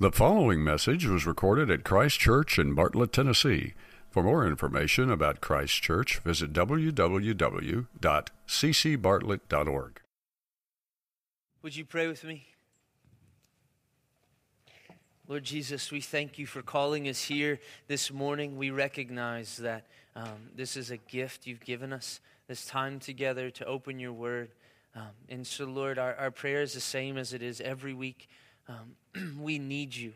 The following message was recorded at Christ Church in Bartlett, Tennessee. For more information about Christ Church, visit www.ccbartlett.org. Would you pray with me? Lord Jesus, we thank you for calling us here this morning. We recognize that um, this is a gift you've given us, this time together to open your word. Um, and so, Lord, our, our prayer is the same as it is every week. Um, we need you.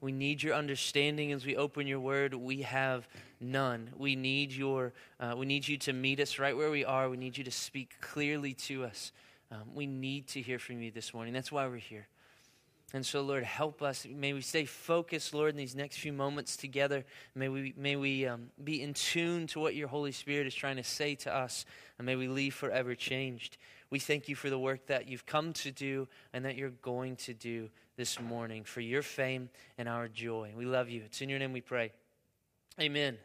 We need your understanding as we open your word. We have none. We need your. Uh, we need you to meet us right where we are. We need you to speak clearly to us. Um, we need to hear from you this morning. That's why we're here. And so, Lord, help us. May we stay focused, Lord, in these next few moments together. May we, may we um, be in tune to what your Holy Spirit is trying to say to us, and may we leave forever changed. We thank you for the work that you've come to do and that you're going to do this morning for your fame and our joy. We love you. It's in your name we pray. Amen.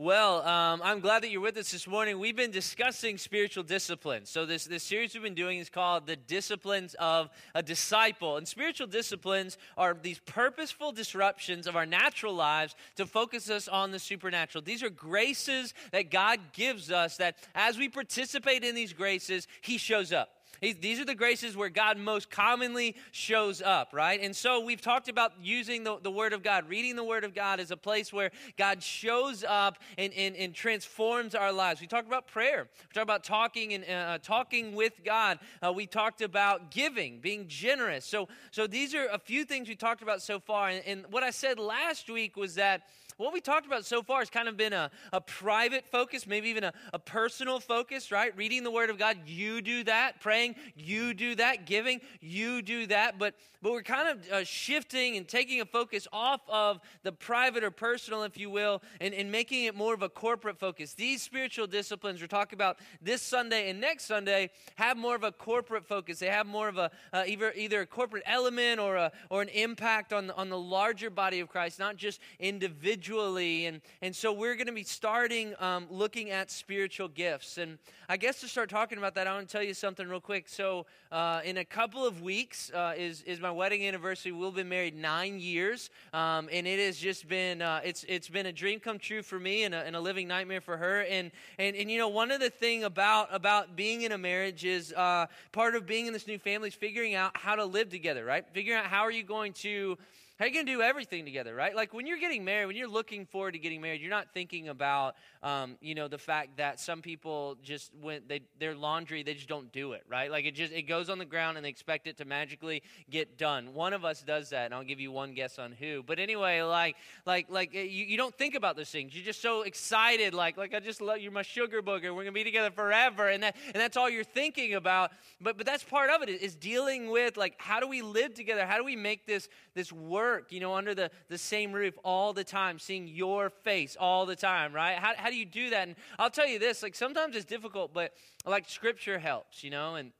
Well, um, I'm glad that you're with us this morning. We've been discussing spiritual disciplines. So, this, this series we've been doing is called The Disciplines of a Disciple. And spiritual disciplines are these purposeful disruptions of our natural lives to focus us on the supernatural. These are graces that God gives us that as we participate in these graces, He shows up. These are the graces where God most commonly shows up, right? And so we've talked about using the, the Word of God, reading the Word of God as a place where God shows up and, and, and transforms our lives. We talked about prayer. We talked about talking and uh, talking with God. Uh, we talked about giving, being generous. So, so these are a few things we talked about so far. And, and what I said last week was that what we talked about so far has kind of been a, a private focus, maybe even a, a personal focus, right? Reading the Word of God, you do that. Praying, you do that. Giving, you do that. But, but we're kind of uh, shifting and taking a focus off of the private or personal, if you will, and, and making it more of a corporate focus. These spiritual disciplines we're talking about this Sunday and next Sunday have more of a corporate focus. They have more of a uh, either, either a corporate element or, a, or an impact on, on the larger body of Christ, not just individual individually. And, and so we're going to be starting um, looking at spiritual gifts. And I guess to start talking about that, I want to tell you something real quick. So, uh, in a couple of weeks uh, is, is my wedding anniversary. We've been married nine years. Um, and it has just been, uh, it's, it's been a dream come true for me and a, and a living nightmare for her. And, and, and, you know, one of the thing about, about being in a marriage is uh, part of being in this new family is figuring out how to live together, right? Figuring out how are you going to how you going to do everything together, right? Like when you're getting married, when you're looking forward to getting married, you're not thinking about, um, you know, the fact that some people just when they their laundry they just don't do it, right? Like it just it goes on the ground and they expect it to magically get done. One of us does that, and I'll give you one guess on who. But anyway, like like like you, you don't think about those things. You're just so excited, like like I just love you're my sugar booger. We're gonna be together forever, and that and that's all you're thinking about. But but that's part of it is dealing with like how do we live together? How do we make this this work? Work, you know, under the, the same roof all the time, seeing your face all the time, right? How, how do you do that? And I'll tell you this, like sometimes it's difficult, but like scripture helps, you know, and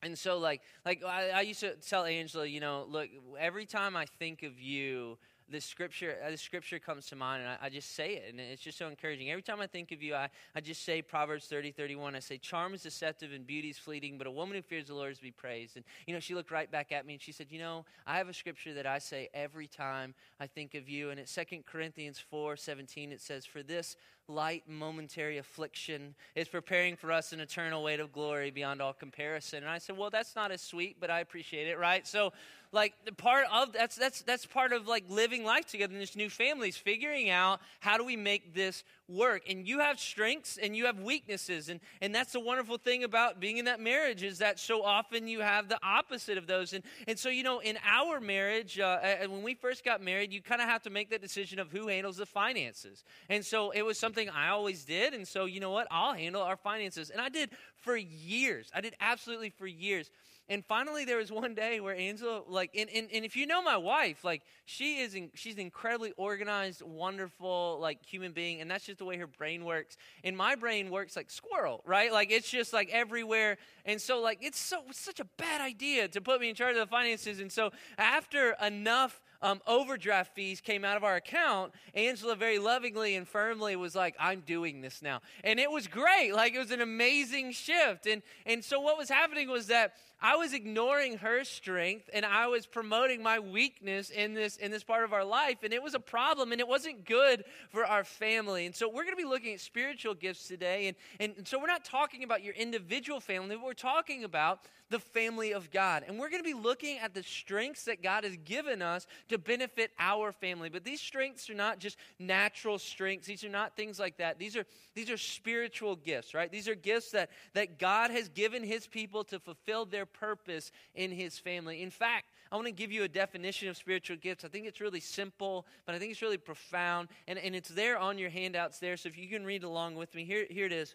and so like like I, I used to tell Angela, you know, look, every time I think of you, this scripture, uh, this scripture comes to mind, and I, I, just say it, and it's just so encouraging. Every time I think of you, I, I just say Proverbs 30, 31. I say, Charm is deceptive and beauty is fleeting, but a woman who fears the Lord is to be praised. And, you know, she looked right back at me and she said, You know, I have a scripture that I say every time I think of you. And it's 2 Corinthians 4, 17. It says, For this light momentary affliction is preparing for us an eternal weight of glory beyond all comparison. And I said, Well, that's not as sweet, but I appreciate it, right? So, like the part of that's that's that's part of like living life together in this new family is figuring out how do we make this work and you have strengths and you have weaknesses and and that's the wonderful thing about being in that marriage is that so often you have the opposite of those and and so you know in our marriage uh, when we first got married you kind of have to make that decision of who handles the finances and so it was something i always did and so you know what i'll handle our finances and i did for years i did absolutely for years and finally, there was one day where Angela, like, and, and, and if you know my wife, like, she is, in, she's an incredibly organized, wonderful, like, human being, and that's just the way her brain works. And my brain works like squirrel, right? Like, it's just like everywhere. And so, like, it's so such a bad idea to put me in charge of the finances. And so, after enough um, overdraft fees came out of our account, Angela very lovingly and firmly was like, I'm doing this now. And it was great. Like, it was an amazing shift. And, and so, what was happening was that I was ignoring her strength and I was promoting my weakness in this in this part of our life and it was a problem and it wasn't good for our family. And so we're going to be looking at spiritual gifts today and and so we're not talking about your individual family, we're talking about the family of God. And we're going to be looking at the strengths that God has given us to benefit our family. But these strengths are not just natural strengths. These are not things like that. These are these are spiritual gifts, right? These are gifts that that God has given his people to fulfill their purpose in his family. In fact, I want to give you a definition of spiritual gifts. I think it's really simple, but I think it's really profound. And, and it's there on your handouts there. So if you can read along with me, here, here it is.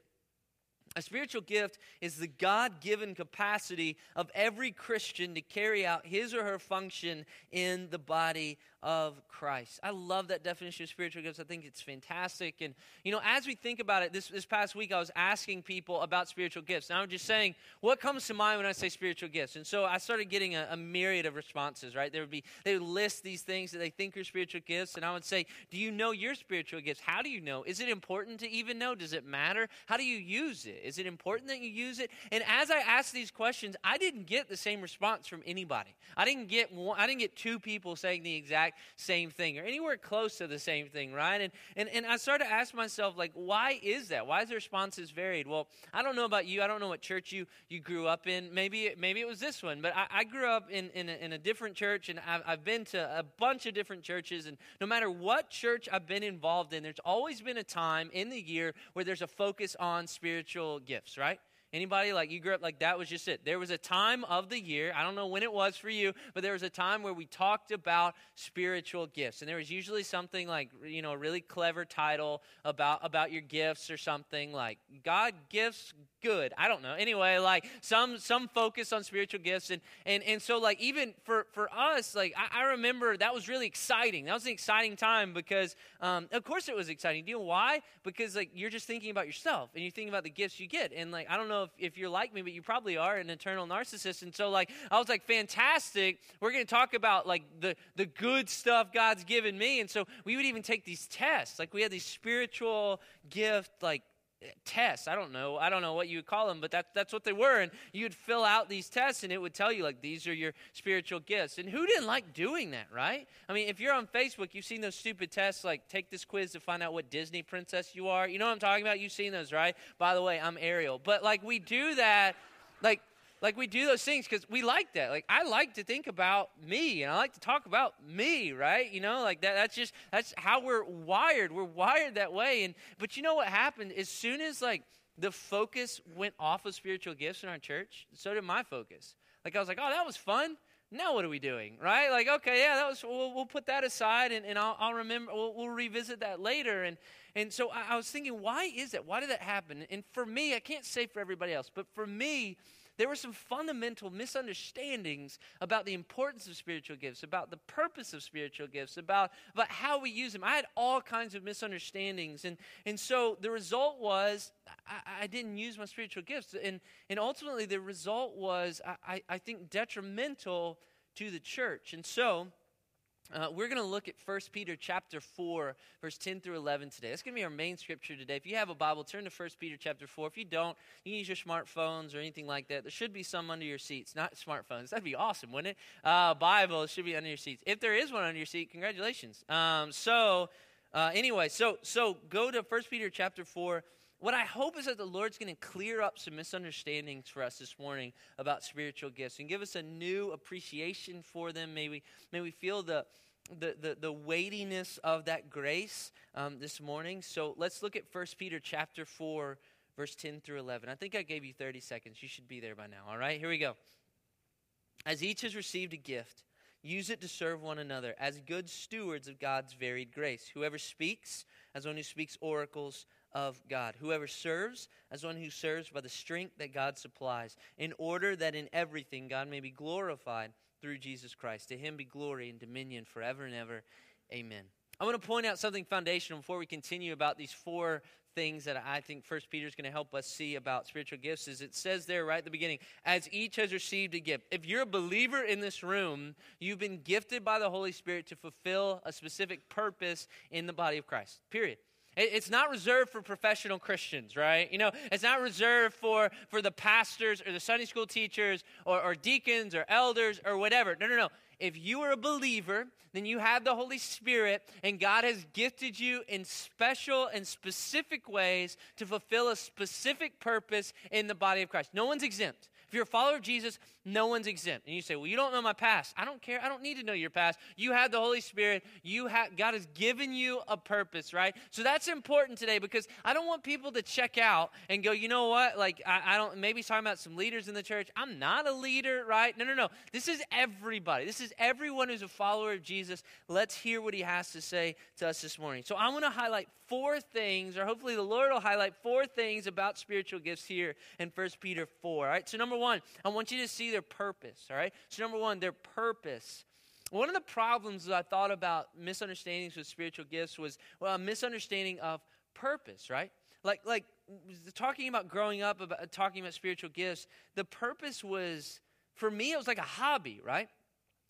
A spiritual gift is the God given capacity of every Christian to carry out his or her function in the body of Christ. I love that definition of spiritual gifts. I think it's fantastic. And, you know, as we think about it, this, this past week I was asking people about spiritual gifts. And I'm just saying, what comes to mind when I say spiritual gifts? And so I started getting a, a myriad of responses, right? There would be, they would list these things that they think are spiritual gifts. And I would say, do you know your spiritual gifts? How do you know? Is it important to even know? Does it matter? How do you use it? Is it important that you use it? And as I asked these questions, I didn't get the same response from anybody. I didn't get one, I didn't get two people saying the exact exact same thing or anywhere close to the same thing, right? And, and, and I started to ask myself, like, why is that? Why is the responses varied? Well, I don't know about you. I don't know what church you, you grew up in. Maybe, maybe it was this one, but I, I grew up in, in, a, in a different church and I've, I've been to a bunch of different churches. And no matter what church I've been involved in, there's always been a time in the year where there's a focus on spiritual gifts, right? Anybody like you grew up like that was just it. There was a time of the year, I don't know when it was for you, but there was a time where we talked about spiritual gifts. And there was usually something like, you know, a really clever title about about your gifts or something like God gifts good. I don't know. Anyway, like some some focus on spiritual gifts and and and so like even for for us, like I, I remember that was really exciting. That was an exciting time because um, of course it was exciting. Do you know why? Because like you're just thinking about yourself and you're thinking about the gifts you get. And like I don't know if, if you're like me, but you probably are an eternal narcissist. And so like I was like, fantastic. We're gonna talk about like the the good stuff God's given me. And so we would even take these tests. Like we had these spiritual gift like tests. I don't know. I don't know what you would call them, but that, that's what they were. And you'd fill out these tests, and it would tell you, like, these are your spiritual gifts. And who didn't like doing that, right? I mean, if you're on Facebook, you've seen those stupid tests, like, take this quiz to find out what Disney princess you are. You know what I'm talking about? You've seen those, right? By the way, I'm Ariel. But, like, we do that, like, like we do those things because we like that. Like i like to think about me and i like to talk about me right? You know like that that's just that's how we're wired. We're wired that way and but you know what happened? As soon as like the focus went off of spiritual gifts in our church so did my focus. Like i was like oh that was fun. Now what are we doing? Right? Like okay yeah that was we'll, we'll put that aside and, and I'll, I'll remember we'll, we'll, revisit that later. And and so I, I was thinking why is that? Why did that happen? And for me i can't say for everybody else but for me there were some fundamental misunderstandings about the importance of spiritual gifts, about the purpose of spiritual gifts, about, about how we use them. I had all kinds of misunderstandings. And, and so the result was I, I didn't use my spiritual gifts. And, and ultimately, the result was, I, I think, detrimental to the church. And so, uh, we're going to look at 1 Peter chapter 4, verse 10 through 11 today. That's going to be our main scripture today. If you have a Bible, turn to 1 Peter chapter 4. If you don't, you can use your smartphones or anything like that. There should be some under your seats, not smartphones. That'd be awesome, wouldn't it? Uh, Bible should be under your seats. If there is one under your seat, congratulations. Um, so, uh, anyway, so so go to 1 Peter chapter 4 what I hope is that the Lord's going to clear up some misunderstandings for us this morning about spiritual gifts and give us a new appreciation for them. May we, may we feel the, the, the, the weightiness of that grace um, this morning. So let's look at 1 Peter chapter 4, verse 10 through 11. I think I gave you 30 seconds. You should be there by now. All right, here we go. As each has received a gift, use it to serve one another as good stewards of God's varied grace. Whoever speaks, as one who speaks oracles, of God. Whoever serves as one who serves by the strength that God supplies, in order that in everything God may be glorified through Jesus Christ. To him be glory and dominion forever and ever. Amen. I want to point out something foundational before we continue about these four things that I think First Peter is going to help us see about spiritual gifts. Is it says there right at the beginning, as each has received a gift. If you're a believer in this room, you've been gifted by the Holy Spirit to fulfill a specific purpose in the body of Christ. Period. It's not reserved for professional Christians, right? You know, it's not reserved for, for the pastors or the Sunday school teachers or, or deacons or elders or whatever. No, no, no. If you are a believer, then you have the Holy Spirit, and God has gifted you in special and specific ways to fulfill a specific purpose in the body of Christ. No one's exempt. If you're a follower of Jesus, no one's exempt. And you say, "Well, you don't know my past." I don't care. I don't need to know your past. You have the Holy Spirit. You have God has given you a purpose, right? So that's important today because I don't want people to check out and go, "You know what? Like I, I don't." Maybe he's talking about some leaders in the church. I'm not a leader, right? No, no, no. This is everybody. This is everyone who's a follower of Jesus. Let's hear what he has to say to us this morning. So I want to highlight four things, or hopefully the Lord will highlight four things about spiritual gifts here in 1 Peter 4. All right. So number one, I want you to see their purpose, all right? So, number one, their purpose. One of the problems that I thought about misunderstandings with spiritual gifts was well, a misunderstanding of purpose, right? Like, like talking about growing up, about talking about spiritual gifts, the purpose was, for me, it was like a hobby, right?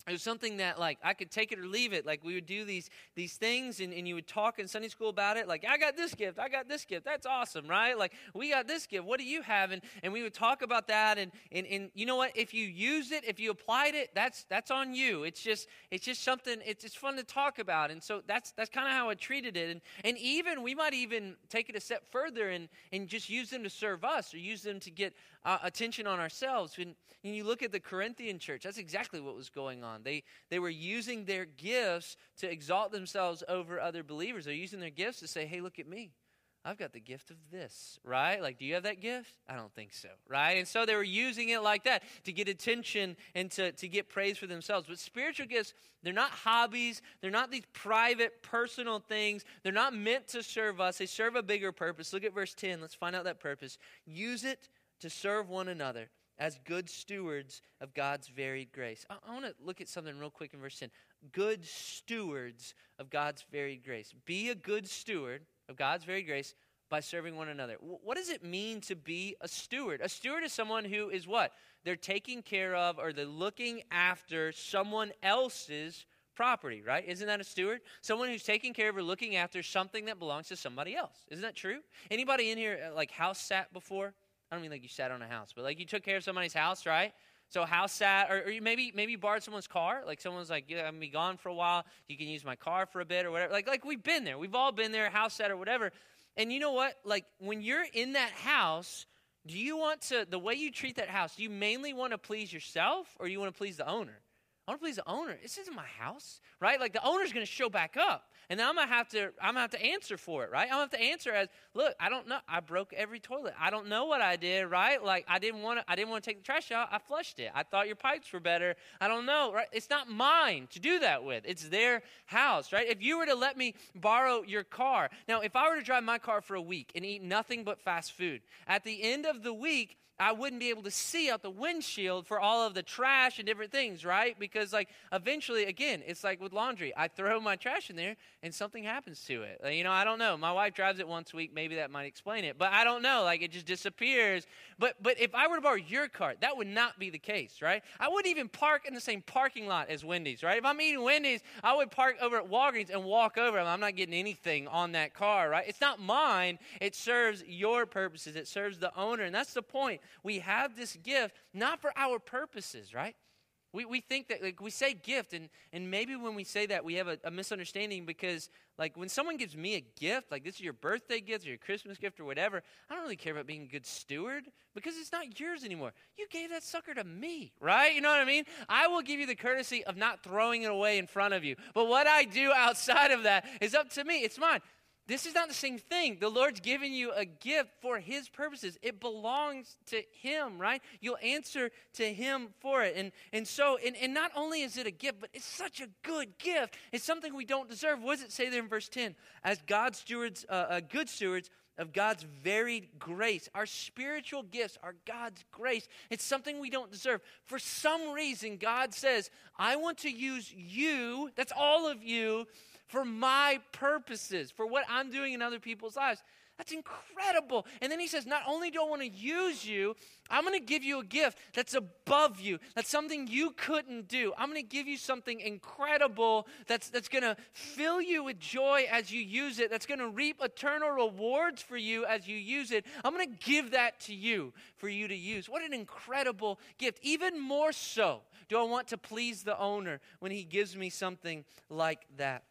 It was something that like i could take it or leave it. Like we would do these these things and, and you would talk in sunday school about it like i got this gift i got this gift that's awesome right? Like we got this gift what do you have? And, and we would talk about that and, and and you know what? If you used it if you applied it that's that's on you. It's just it's just something it's, it's fun to talk about and so that's that's kind of how i treated it. And and even we might even take it a step further and and just use them to serve us or use them to get uh, attention on ourselves when, when you look at the corinthian church that's exactly what was going on. They, they were using their gifts to exalt themselves over other believers. They're using their gifts to say, hey, look at me. I've got the gift of this, right? Like, do you have that gift? I don't think so, right? And so they were using it like that to get attention and to, to get praise for themselves. But spiritual gifts, they're not hobbies, they're not these private, personal things. They're not meant to serve us, they serve a bigger purpose. Look at verse 10. Let's find out that purpose. Use it to serve one another as good stewards of God's varied grace. I, I want to look at something real quick in verse 10. Good stewards of God's varied grace. Be a good steward of God's varied grace by serving one another. What does it mean to be a steward? A steward is someone who is what? They're taking care of or they're looking after someone else's property, right? Isn't that a steward? Someone who's taking care of or looking after something that belongs to somebody else. Isn't that true? Anybody in here uh, like house sat before? I don't mean like you sat on a house, but like you took care of somebody's house, right? So house sat, or, or maybe maybe you borrowed someone's car. Like someone's like, yeah, I'm gonna be gone for a while. You can use my car for a bit or whatever. Like like we've been there. We've all been there, house sat or whatever. And you know what? Like when you're in that house, do you want to the way you treat that house? Do you mainly want to please yourself or do you want to please the owner? I want to please the owner. This isn't my house, right? Like the owner's going to show back up, and then I'm gonna have to. I'm gonna have to answer for it, right? I'm gonna have to answer as, look, I don't know. I broke every toilet. I don't know what I did, right? Like I didn't want to. I didn't want to take the trash out. I flushed it. I thought your pipes were better. I don't know, right? It's not mine to do that with. It's their house, right? If you were to let me borrow your car, now if I were to drive my car for a week and eat nothing but fast food, at the end of the week, I wouldn't be able to see out the windshield for all of the trash and different things, right? Because, like, eventually, again, it's like with laundry. I throw my trash in there and something happens to it. You know, I don't know. My wife drives it once a week. Maybe that might explain it. But I don't know. Like, it just disappears. But, but if I were to borrow your car, that would not be the case, right? I wouldn't even park in the same parking lot as Wendy's, right? If I'm eating Wendy's, I would park over at Walgreens and walk over. I'm not getting anything on that car, right? It's not mine. It serves your purposes, it serves the owner. And that's the point we have this gift not for our purposes, right? We, we think that, like, we say gift, and, and maybe when we say that, we have a, a, misunderstanding because, like, when someone gives me a gift, like this is your birthday gift or your Christmas gift or whatever, I don't really care about being a good steward because it's not yours anymore. You gave that sucker to me, right? You know what I mean? I will give you the courtesy of not throwing it away in front of you. But what I do outside of that is up to me. It's mine. This is not the same thing. The Lord's giving you a gift for His purposes. It belongs to Him, right? You'll answer to Him for it. And, and so, and, and not only is it a gift, but it's such a good gift. It's something we don't deserve. What does it say there in verse 10? As God's stewards, uh, uh, good stewards of God's varied grace. Our spiritual gifts are God's grace. It's something we don't deserve. For some reason, God says, I want to use you, that's all of you for my purposes, for what I'm doing in other people's lives. That's incredible. And then he says, Not only do I want to use you, I'm going to give you a gift that's above you. That's something you couldn't do. I'm going to give you something incredible that's, that's going to fill you with joy as you use it, that's going to reap eternal rewards for you as you use it. I'm going to give that to you for you to use. What an incredible gift. Even more so, do I want to please the owner when he gives me something like that.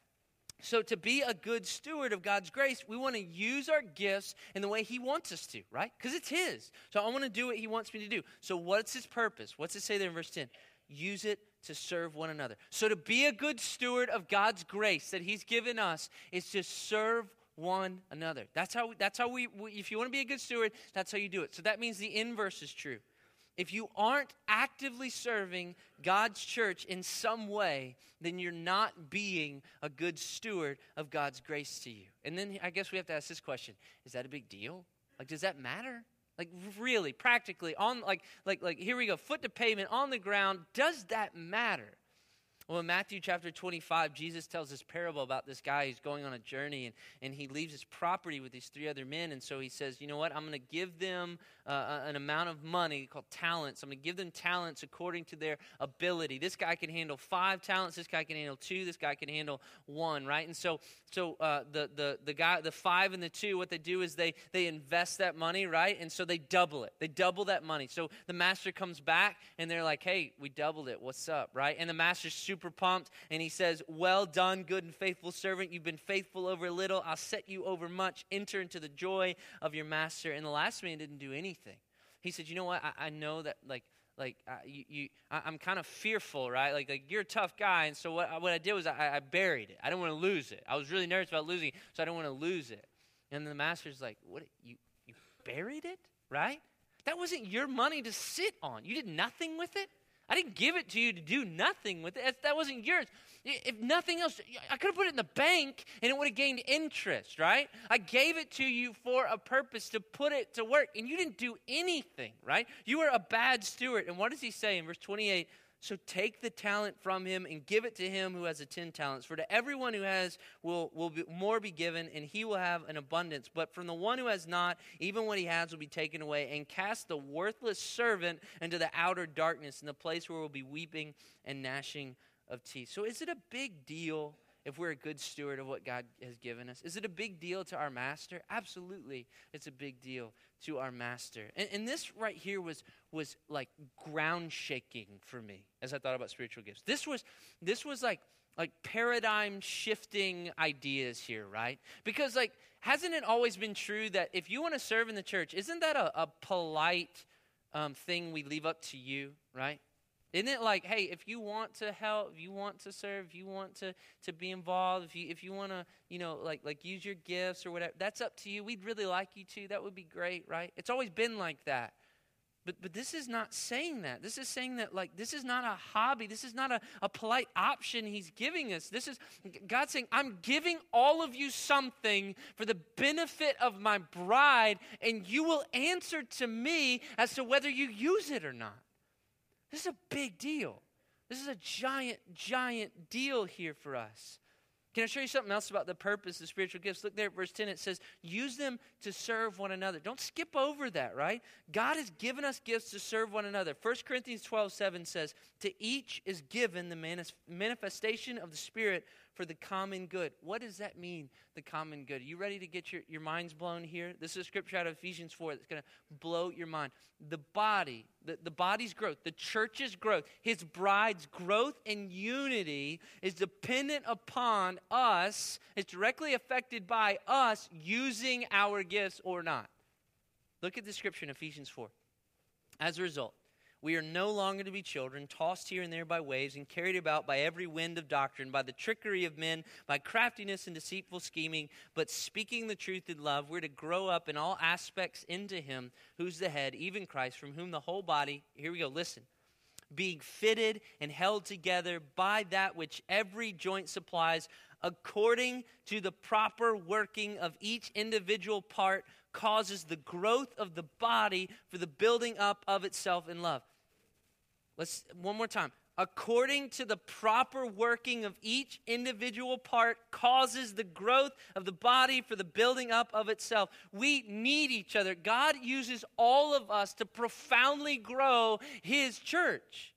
So, to be a good steward of God's grace, we want to use our gifts in the way He wants us to, right? Because it's His. So, I want to do what He wants me to do. So, what's His purpose? What's it say there in verse 10? Use it to serve one another. So, to be a good steward of God's grace that He's given us is to serve one another. That's how, that's how we, we if you want to be a good steward, that's how you do it. So, that means the inverse is true if you aren't actively serving God's church in some way, then you're not being a good steward of God's grace to you. And then I guess we have to ask this question Is that a big deal? Like, does that matter? Like really, practically, on like like like here we go, foot to pavement on the ground. Does that matter? Well, in Matthew chapter 25, Jesus tells this parable about this guy who's going on a journey and, and he leaves his property with these three other men. And so he says, You know what? I'm going to give them uh, an amount of money called talents. I'm going to give them talents according to their ability. This guy can handle five talents. This guy can handle two. This guy can handle one, right? And so, so uh, the, the, the guy, the five and the two, what they do is they, they invest that money, right? And so they double it. They double that money. So the master comes back and they're like, Hey, we doubled it. What's up, right? And the master's pumped and he says, Well done, good and faithful servant. You've been faithful over little. I'll set you over much. Enter into the joy of your master. And the last man didn't do anything. He said, You know what? I, I know that, like, like uh, you, you I, am kind of fearful, right? Like, like you're a tough guy, and so what, what I did was I, I buried it. I didn't want to lose it. I was really nervous about losing it, so I didn't want to lose it. And the master's like, "What? You you buried it, right? That wasn't your money to sit on. You did nothing with it." I didn't give it to you to do nothing with it. That wasn't yours. If nothing else, I could have put it in the bank and it would have gained interest, right? I gave it to you for a purpose to put it to work, and you didn't do anything, right? You were a bad steward. And what does he say in verse 28? So take the talent from him and give it to him who has the ten talents. For to everyone who has will, will be, more be given, and he will have an abundance. But from the one who has not, even what he has will be taken away. And cast the worthless servant into the outer darkness, in the place where will be weeping and gnashing of teeth. So is it a big deal if we're a good steward of what God has given us? Is it a big deal to our master? Absolutely, it's a big deal to our master. And, and this right here was was like ground shaking for me as I thought about spiritual gifts. This was this was like like paradigm shifting ideas here, right? Because like hasn't it always been true that if you want to serve in the church, isn't that a, a polite um, thing we leave up to you, right? Isn't it like, hey, if you want to help, if you want to serve, if you want to, to be involved, if you if you want to, you know, like like use your gifts or whatever, that's up to you. We'd really like you to. That would be great, right? It's always been like that. But but this is not saying that. This is saying that like this is not a hobby. This is not a, a polite option he's giving us. This is God saying, I'm giving all of you something for the benefit of my bride, and you will answer to me as to whether you use it or not. This is a big deal. This is a giant, giant deal here for us. Can I show you something else about the purpose of spiritual gifts? Look there at verse 10. It says, use them to serve one another. Don't skip over that, right? God has given us gifts to serve one another. 1 Corinthians 12, 7 says, To each is given the manifestation of the Spirit for the common good. What does that mean, the common good? Are you ready to get your, your minds blown here? This is a scripture out of Ephesians 4 that's going to blow your mind. The body, the, the body's growth, the church's growth, his bride's growth and unity is dependent upon us, it's directly affected by us using our gifts or not. Look at the scripture in Ephesians 4. As a result, we are no longer to be children, tossed here and there by waves and carried about by every wind of doctrine, by the trickery of men, by craftiness and deceitful scheming, but speaking the truth in love, we're to grow up in all aspects into Him who's the head, even Christ, from whom the whole body, here we go, listen, being fitted and held together by that which every joint supplies, according to the proper working of each individual part, causes the growth of the body for the building up of itself in love. Let's one more time. according to the proper working of each individual part, causes the growth of the body for the building up of itself. We need each other. God uses all of us to profoundly grow His church.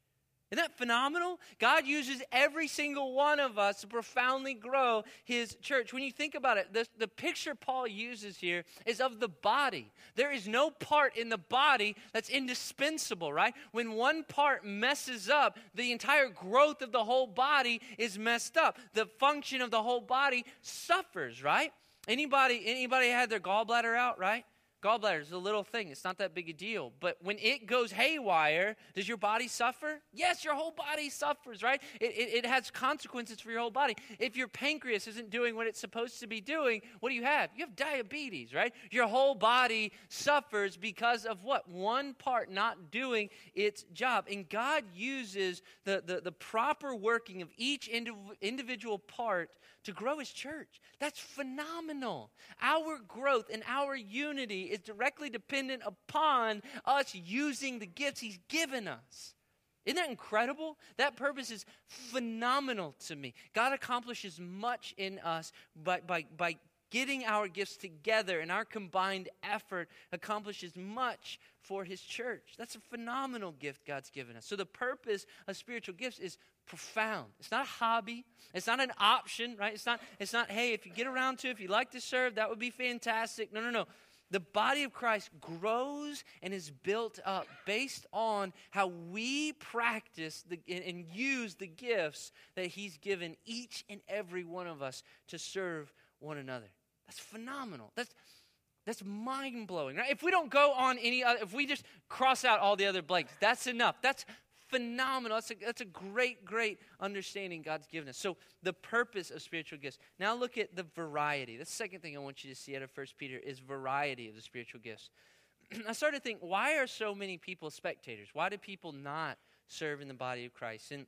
Isn't that phenomenal? God uses every single one of us to profoundly grow his church. When you think about it, the, the picture Paul uses here is of the body. There is no part in the body that's indispensable, right? When one part messes up, the entire growth of the whole body is messed up. The function of the whole body suffers, right? Anybody, anybody had their gallbladder out, right? Gallbladder is a little thing. It's not that big a deal. But when it goes haywire, does your body suffer? Yes, your whole body suffers, right? It, it, it, has consequences for your whole body. If your pancreas isn't doing what it's supposed to be doing, what do you have? You have diabetes, right? Your whole body suffers because of what? One part not doing its job. And God uses the, the, the proper working of each individual part to grow his church. That's phenomenal. Our growth and our unity is directly dependent upon us using the gifts he's given us. Isn't that incredible? That purpose is phenomenal to me. God accomplishes much in us by, by, by getting our gifts together and our combined effort accomplishes much for his church. That's a phenomenal gift God's given us. So the purpose of spiritual gifts is profound. It's not a hobby. It's not an option, right? It's not, it's not, hey, if you get around to, if you like to serve, that would be fantastic. No, no, no. The body of Christ grows and is built up based on how we practice the, and, and use the gifts that He's given each and every one of us to serve one another. That's phenomenal. That's, that's mind blowing, right? If we don't go on any other, if we just cross out all the other blanks, that's enough. That's phenomenal. That's a, that's a great, great understanding God's given us. So, the purpose of spiritual gifts. Now, look at the variety. The second thing I want you to see out of First Peter is variety of the spiritual gifts. I started to think, why are so many people spectators? Why do people not serve in the body of Christ? And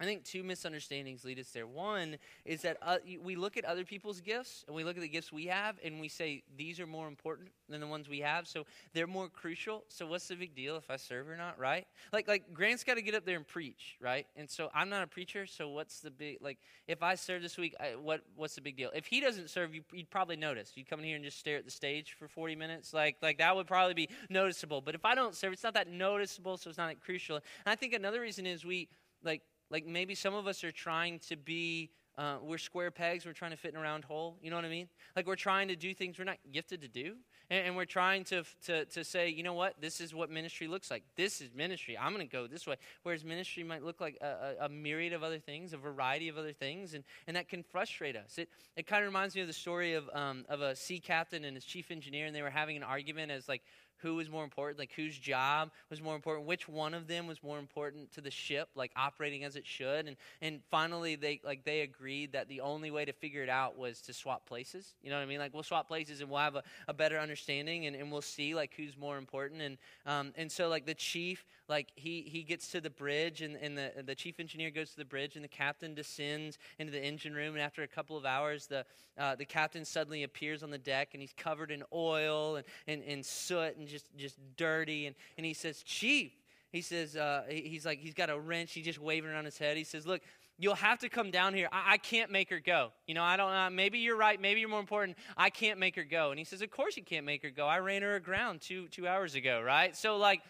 I think two misunderstandings lead us there. One is that uh, we look at other people's gifts and we look at the gifts we have and we say these are more important than the ones we have, so they're more crucial. So what's the big deal if I serve or not, right? Like like Grant's got to get up there and preach, right? And so I'm not a preacher, so what's the big like if I serve this week, I, what what's the big deal? If he doesn't serve, you, would probably notice. You'd come in here and just stare at the stage for 40 minutes, like like that would probably be noticeable. But if I don't serve, it's not that noticeable, so it's not that crucial. And I think another reason is we like like maybe some of us are trying to be, uh, we're square pegs, we're trying to fit in a round hole. You know what I mean? Like we're trying to do things we're not gifted to do. And, and we're trying to, to, to say, you know what? This is what ministry looks like. This is ministry. I'm going to go this way. Whereas ministry might look like a, a, a, myriad of other things, a variety of other things, and, and that can frustrate us. It, it kind of reminds me of the story of, um, of a sea captain and his chief engineer, and they were having an argument as like, who was more important, like whose job was more important, which one of them was more important to the ship, like operating as it should. And and finally they like they agreed that the only way to figure it out was to swap places. You know what I mean? Like we'll swap places and we'll have a, a better understanding and, and we'll see like who's more important. And um, and so like the chief, like he he gets to the bridge and, and the the chief engineer goes to the bridge and the captain descends into the engine room and after a couple of hours the uh, the captain suddenly appears on the deck and he's covered in oil and, and, and soot and just, just dirty. And, and he says, Chief, he says, uh, he's like, he's got a wrench. He's just waving around his head. He says, Look, you'll have to come down here. I, I can't make her go. You know, I don't know. Uh, maybe you're right. Maybe you're more important. I can't make her go. And he says, Of course you can't make her go. I ran her aground two, two hours ago, right? So, like,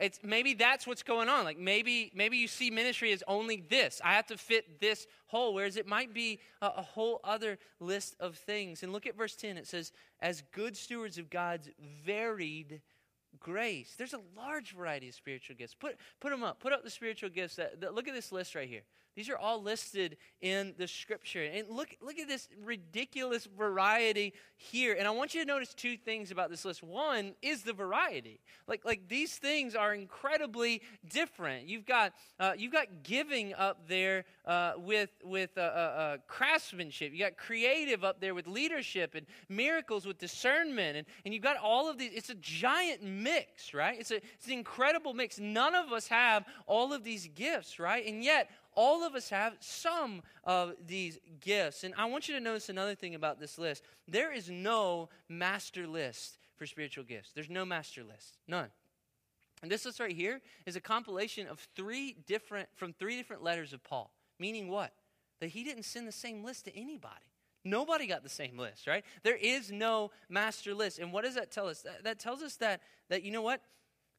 it's maybe that's what's going on. Like maybe maybe you see ministry as only this. I have to fit this hole whereas it might be a, a, whole other list of things. And look at verse 10 it says as good stewards of god's varied grace. There's a large variety of spiritual gifts. Put, put them up. Put up the spiritual gifts. That, that, look at this list right here. These are all listed in the scripture. And look, look at this ridiculous variety here. And I want you to notice two things about this list. One is the variety. Like, like these things are incredibly different. You've got, uh, you've got giving up there uh, with, with uh, uh, uh craftsmanship. You got creative up there with leadership and miracles with discernment. And, and you've got all of these. It's a giant mix, right? It's, a, it's an incredible mix. None of us have all of these gifts, right? And yet, all of us have some of these gifts. And I want you to notice another thing about this list there is no master list for spiritual gifts, there's no master list, none. And this list right here is a compilation of three different, from three different letters of Paul. Meaning what? That he didn't send the same list to anybody. Nobody got the same list, right? There is no master list. And what does that tell us? That, that tells us that, that, you know what?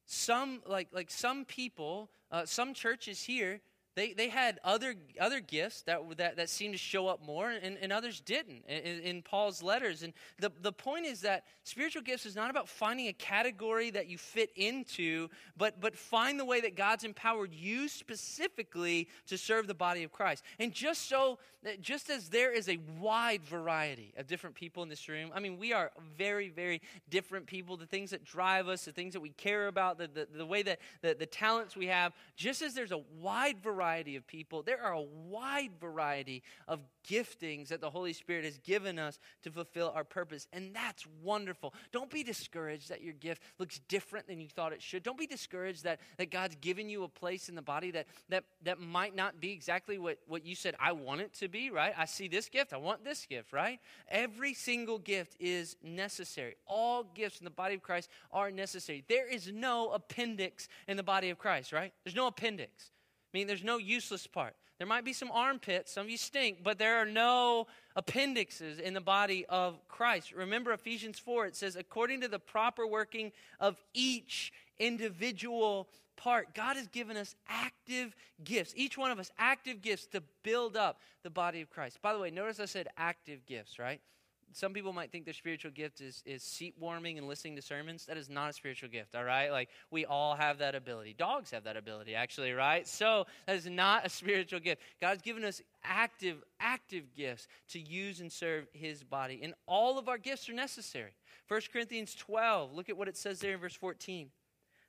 Some, like, like some people, uh, some churches here, they, they had other, other gifts that, that, that seemed to show up more, and, and others didn't in, in, Paul's letters. And the, the point is that spiritual gifts is not about finding a category that you fit into, but, but find the way that God's empowered you specifically to serve the body of Christ. And just so, eh, just as there is a wide variety of different people in this room, I mean, we are very, very different people. The things that drive us, the things that we care about, the, the, the way that the, the talents we have, just as there's a wide variety variety of people. There are a wide variety of giftings that the Holy Spirit has given us to fulfill our purpose. And that's wonderful. Don't be discouraged that your gift looks different than you thought it should. Don't be discouraged that, that God's given you a place in the body that, that, that might not be exactly what, what you said, I want it to be, right? I see this gift, I want this gift, right? Every single gift is necessary. All gifts in the body of Christ are necessary. There is no appendix in the body of Christ, right? There's no appendix. I mean, there's no useless part. There might be some armpits, some of you stink, but there are no appendixes in the body of Christ. Remember Ephesians 4, it says, according to the proper working of each individual part, God has given us active gifts, each one of us active gifts to build up the body of Christ. By the way, notice I said active gifts, right? Some people might think their spiritual gift is, is seat warming and listening to sermons. That is not a spiritual gift, all right? Like, we all have that ability. Dogs have that ability, actually, right? So, that is not a spiritual gift. God's given us active, active gifts to use and serve His body. And all of our gifts are necessary. 1 Corinthians 12, look at what it says there in verse 14.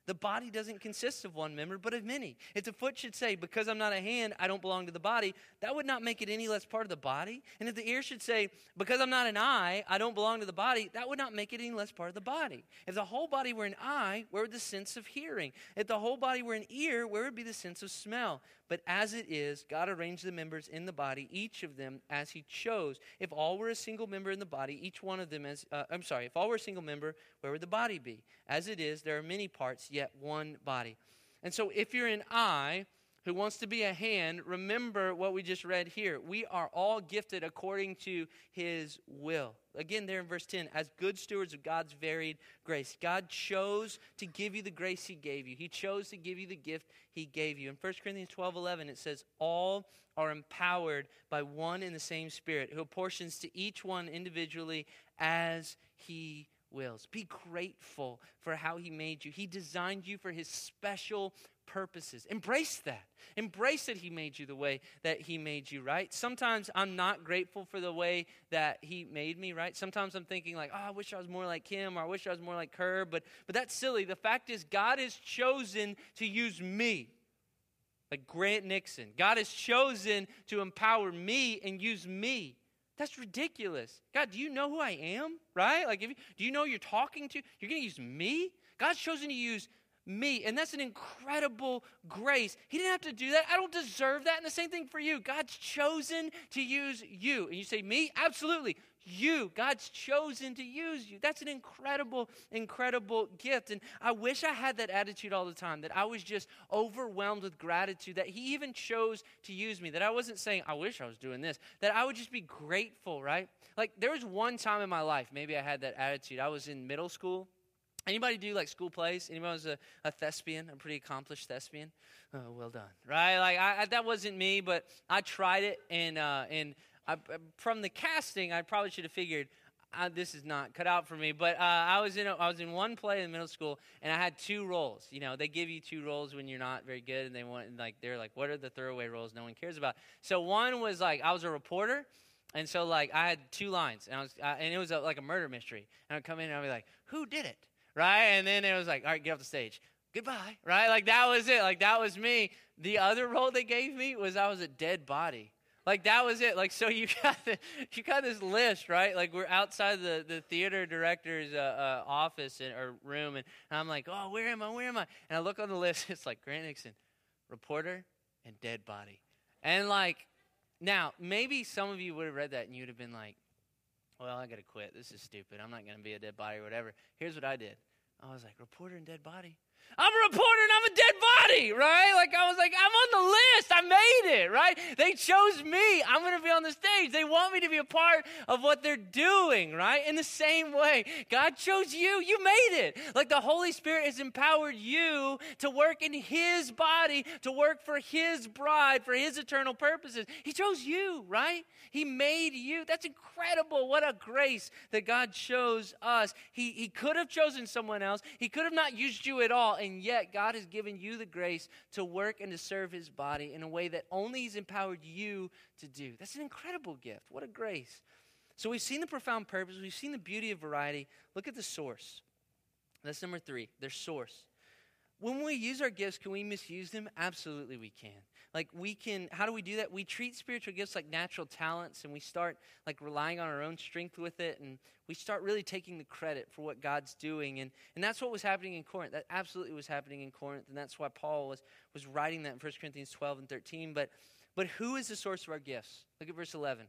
The body doesn't consist of one member, but of many. If the foot should say, Because I'm not a hand, I don't belong to the body, that would not make it any less part of the body. And if the ear should say, Because I'm not an eye, I don't belong to the body, that would not make it any less part of the body. If the whole body were an eye, where would the sense of hearing? If the whole body were an ear, where would be the sense of smell? But as it is, God arranged the members in the body, each of them as He chose. If all were a single member in the body, each one of them as, uh, I'm sorry, if all were a single member, where would the body be? As it is, there are many parts, yet one body. And so if you're an eye, who wants to be a hand, remember what we just read here. We are all gifted according to his will. Again, there in verse 10, as good stewards of God's varied grace. God chose to give you the grace he gave you, he chose to give you the gift he gave you. In 1 Corinthians 12 11, it says, All are empowered by one and the same Spirit, who apportions to each one individually as he wills. Be grateful for how He made you. He designed you for His special purposes. Embrace that. Embrace that He made you the way that He made you, right? Sometimes I'm not grateful for the way that He made me, right? Sometimes I'm thinking, like, oh, I wish I was more like Him or I wish I was more like her, but, but that's silly. The fact is, God has chosen to use me. Like Grant Nixon. God has chosen to empower me and use me. That's ridiculous. God, do you know who I am? Right? Like, if you, do you know you're talking to? You're going to use me? God's chosen to use me. And that's an incredible grace. He didn't have to do that. I don't deserve that. And the same thing for you. God's chosen to use you. And you say, Me? Absolutely. You. God's chosen to use you. That's an incredible, incredible gift. And I wish I had that attitude all the time, that I was just overwhelmed with gratitude, that He even chose to use me, that I wasn't saying, I wish I was doing this, that I would just be grateful, right? Like, there was one time in my life, maybe I had that attitude. I was in middle school Anybody do like school plays? Anybody was a, a thespian, a pretty accomplished thespian? Oh, well done, right? Like I, I, that wasn't me, but I tried it, and uh, and I, from the casting, I probably should have figured uh, this is not cut out for me. But uh, I was in a, I was in one play in middle school, and I had two roles. You know, they give you two roles when you're not very good, and they want like they're like, what are the throwaway roles no one cares about? So one was like I was a reporter. And so, like, I had two lines, and I was, uh, and it was a, like a murder mystery. And I'd come in and I'd be like, "Who did it?" Right? And then it was like, all right, get off the stage. Goodbye, right? Like that was it. Like that was me. The other role they gave me was I was a dead body. Like that was it. Like so, you got the, you got this list, right? Like we're outside the, the theater director's uh, uh, office and, or room, and, and I'm like, oh, where am I? Where am I? And I look on the list. It's like Grant Nixon, reporter, and dead body. And like, now maybe some of you would have read that and you'd have been like, well, I got to quit. This is stupid. I'm not going to be a dead body or whatever. Here's what I did I was like, reporter and dead body. I'm a reporter and I'm a dead body, right? Like I was like, I'm on the list. I made it, right? They chose me. I'm going to be on the stage. They want me to be a part of what they're doing, right? In the same way, God chose you. You made it. Like the Holy Spirit has empowered you to work in His body, to work for His bride, for His eternal purposes. He chose you, right? He made you. That's incredible. What a grace that God chose us. He, he could have chosen someone else, He could have not used you at all and yet God has given you the grace to work and to serve His body in a way that only He's empowered you to do. That's an incredible gift. What a grace. So we've seen the profound purpose, we've seen the beauty of variety. Look at the source. That's number three, their source. When we use our gifts, can we misuse them? Absolutely, we can. Like, we can, how do we do that? We treat spiritual gifts like natural talents and we start like relying on our own strength with it and we start really taking the credit for what God's doing. And, and that's what was happening in Corinth. That absolutely was happening in Corinth. And that's why Paul was, was writing that in 1 Corinthians 12 and 13. But, but who is the source of our gifts? Look at verse 11.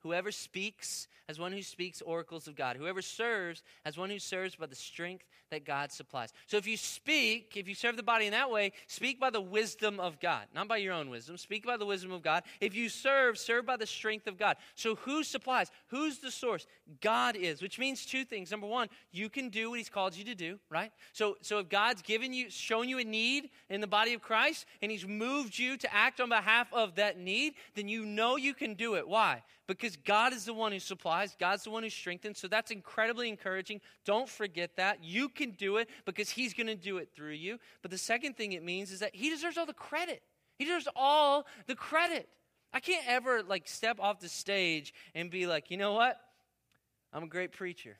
Whoever speaks as one who speaks oracles of God. Whoever serves as one who serves by the strength that God supplies. So if you speak, if you serve the body in that way, speak by the wisdom of God, not by your own wisdom. Speak by the wisdom of God. If you serve, serve by the strength of God. So who supplies? Who's the source? God is, which means two things. Number one, you can do what He's called you to do, right? So, so if God's given you, shown you a need in the body of Christ, and He's moved you to act on behalf of that need, then you know you can do it. Why? Because God is the one who supplies, God's the one who strengthens. So that's incredibly encouraging. Don't forget that. You can do it because He's going to do it through you. But the second thing it means is that He deserves all the credit. He deserves all the credit. I can't ever like step off the stage and be like, you know what? I'm a great preacher,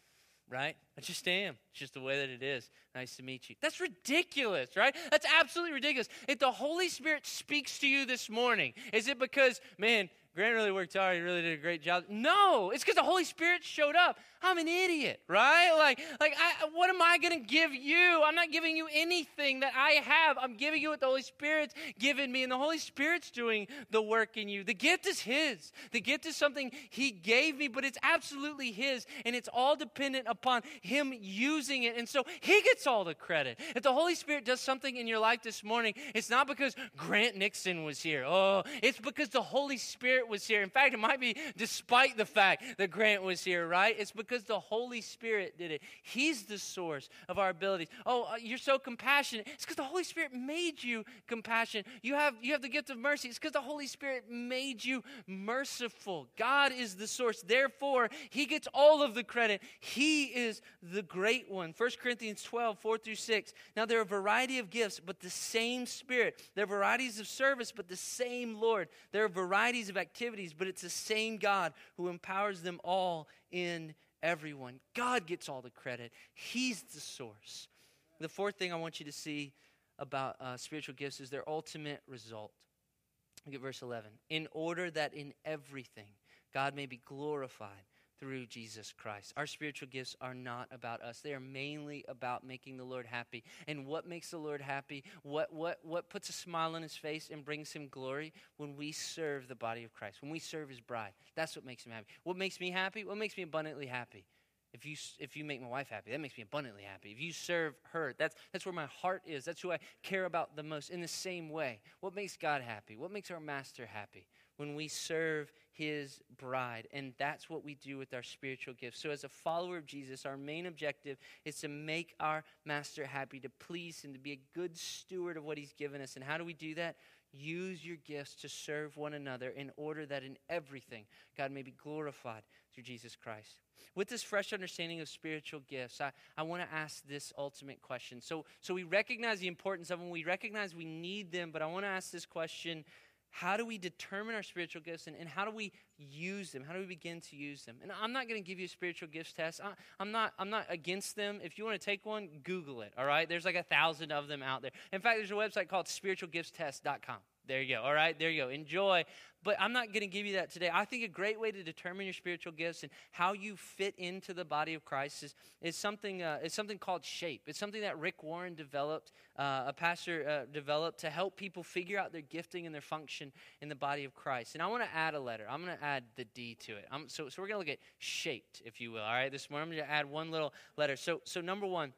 right? I just am. It's just the way that it is. Nice to meet you. That's ridiculous, right? That's absolutely ridiculous. If the Holy Spirit speaks to you this morning, is it because, man, Grant really worked hard. He really did a great job. No, it's because the Holy Spirit showed up. I'm an idiot, right? Like, like, I, what am I going to give you? I'm not giving you anything that I have. I'm giving you what the Holy Spirit's given me, and the Holy Spirit's doing the work in you. The gift is His. The gift is something He gave me, but it's absolutely His, and it's all dependent upon Him using it. And so He gets all the credit. If the Holy Spirit does something in your life this morning, it's not because Grant Nixon was here. Oh, it's because the Holy Spirit was here. In fact, it might be despite the fact that Grant was here, right? It's because the Holy Spirit did it. He's the source of our abilities. Oh, uh, you're so compassionate. It's because the Holy Spirit made you compassionate. You have, you have the gift of mercy. It's because the Holy Spirit made you merciful. God is the source. Therefore, He gets all of the credit. He is the great one. 1 Corinthians 12, 4 through 6. Now, there are a variety of gifts, but the same Spirit. There are varieties of service, but the same Lord. There are varieties of but it's the same God who empowers them all in everyone. God gets all the credit, He's the source. The fourth thing I want you to see about uh, spiritual gifts is their ultimate result. Look at verse 11. In order that in everything God may be glorified through Jesus Christ. Our spiritual gifts are not about us. They are mainly about making the Lord happy. And what makes the Lord happy? What what what puts a smile on his face and brings him glory when we serve the body of Christ. When we serve his bride. That's what makes him happy. What makes me happy? What makes me abundantly happy? If you, if you make my wife happy, that makes me abundantly happy. If you serve her, that's, that's where my heart is. That's who I care about the most. In the same way, what makes God happy? What makes our master happy? When we serve his bride. And that's what we do with our spiritual gifts. So, as a follower of Jesus, our main objective is to make our master happy, to please him, to be a good steward of what he's given us. And how do we do that? Use your gifts to serve one another in order that in everything God may be glorified through Jesus Christ. With this fresh understanding of spiritual gifts, I, I want to ask this ultimate question. So, so we recognize the importance of them, we recognize we need them, but I want to ask this question how do we determine our spiritual gifts and, and how do we use them? How do we begin to use them? And I'm not going to give you a spiritual gifts test. I, am not, I'm not against them. If you want to take one, Google it, all right? There's like a thousand of them out there. In fact, there's a website called spiritualgiftstest.com. There you go. All right, there you go. Enjoy. But I'm not going to give you that today. I think a great way to determine your spiritual gifts and how you fit into the body of Christ is, is something uh, is something called shape. It's something that Rick Warren developed, uh, a pastor uh, developed to help people figure out their gifting and their function in the body of Christ. And I want to add a letter. I'm going to add the D to it. I'm, so, so we're going to look at shaped, if you will. All right, this morning I'm going to add one little letter. So, so number one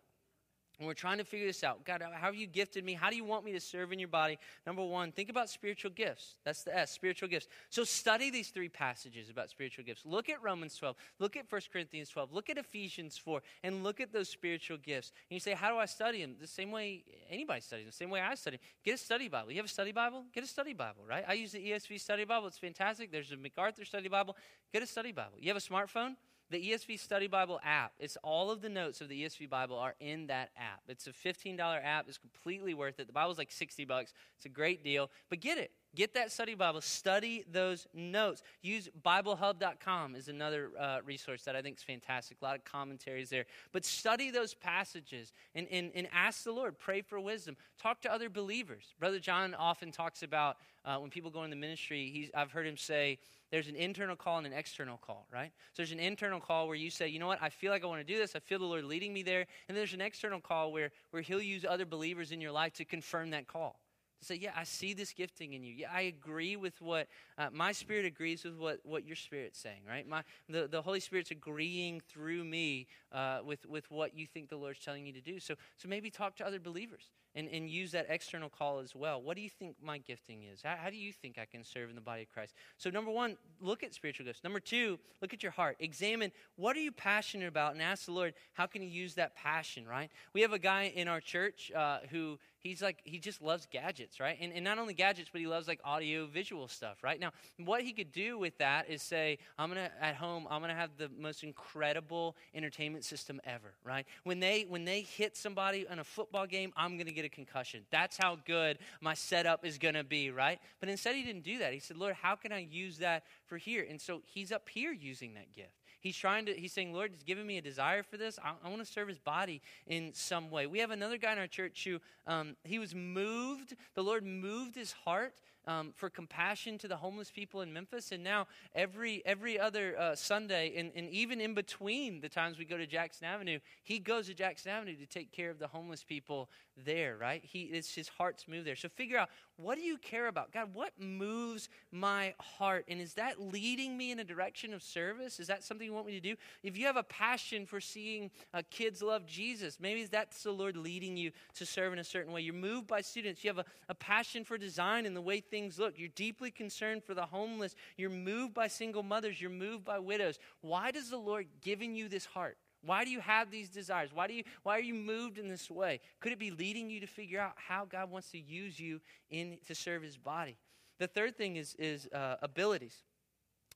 and we're trying to figure this out. God, how have you gifted me? How do you want me to serve in your body? Number one, think about spiritual gifts. That's the S, spiritual gifts. So study these three passages about spiritual gifts. Look at Romans 12, look at 1 Corinthians 12, look at Ephesians 4, and look at those spiritual gifts. And you say, How do I study them? The same way anybody studies, the same way I study. Get a study Bible. You have a study Bible? Get a study Bible, right? I use the ESV study Bible. It's fantastic. There's a MacArthur study Bible. Get a study Bible. You have a smartphone? The ESV Study Bible app, it's all of the notes of the ESV Bible are in that app. It's a $15 app. It's completely worth it. The Bible's like 60 bucks. It's a great deal. But get it. Get that study Bible. Study those notes. Use BibleHub.com is another uh, resource that I think is fantastic. A lot of commentaries there. But study those passages and, and, and ask the Lord. Pray for wisdom. Talk to other believers. Brother John often talks about uh, when people go in the ministry, he's, I've heard him say, there's an internal call and an external call, right? So there's an internal call where you say, you know what, I feel like I want to do this. I feel the Lord leading me there. And there's an external call where, where He'll use other believers in your life to confirm that call say, yeah, I see this gifting in you. Yeah, I agree with what uh, my spirit agrees with what, what your spirit's saying, right? My, the, the Holy Spirit's agreeing through me uh, with, with what you think the Lord's telling you to do. So, so maybe talk to other believers and, and use that external call as well. What do you think my gifting is? How, how do you think I can serve in the body of Christ? So, number one, look at spiritual gifts. Number two, look at your heart. Examine what are you passionate about and ask the Lord, how can you use that passion, right? We have a guy in our church uh, who he's like he just loves gadgets right? And, and not only gadgets but he loves like audio visual stuff right? Now what he could do with that is say i'm gonna at home i'm gonna have the most incredible entertainment system ever right? When they when they hit somebody in a football game i'm gonna get a concussion. That's how good my setup is gonna be right? But instead he didn't do that. He said lord how can i use that for here? And so he's up here using that gift He's trying to, he's saying, Lord, he's given me a desire for this. I, I want to serve his body in some way. We have another guy in our church who, um, he was moved, the Lord moved his heart um, for compassion to the homeless people in Memphis. And now every, every other uh, Sunday, and, and even in between the times we go to Jackson Avenue, he goes to Jackson Avenue to take care of the homeless people there, right? He, it's his heart's moved there. So figure out what do you care about? God, what moves my heart? And is that leading me in a direction of service? Is that something you want me to do? If you have a passion for seeing uh, kids love Jesus, maybe that's the Lord leading you to serve in a certain way. You're moved by students. You have a, a passion for design and the way things look. You're deeply concerned for the homeless. You're moved by single mothers. You're moved by widows. Why does the Lord given you this heart? Why do you have these desires? Why, do you, why are you moved in this way? Could it be leading you to figure out how God wants to use you in, to serve his body? The third thing is, is uh, abilities.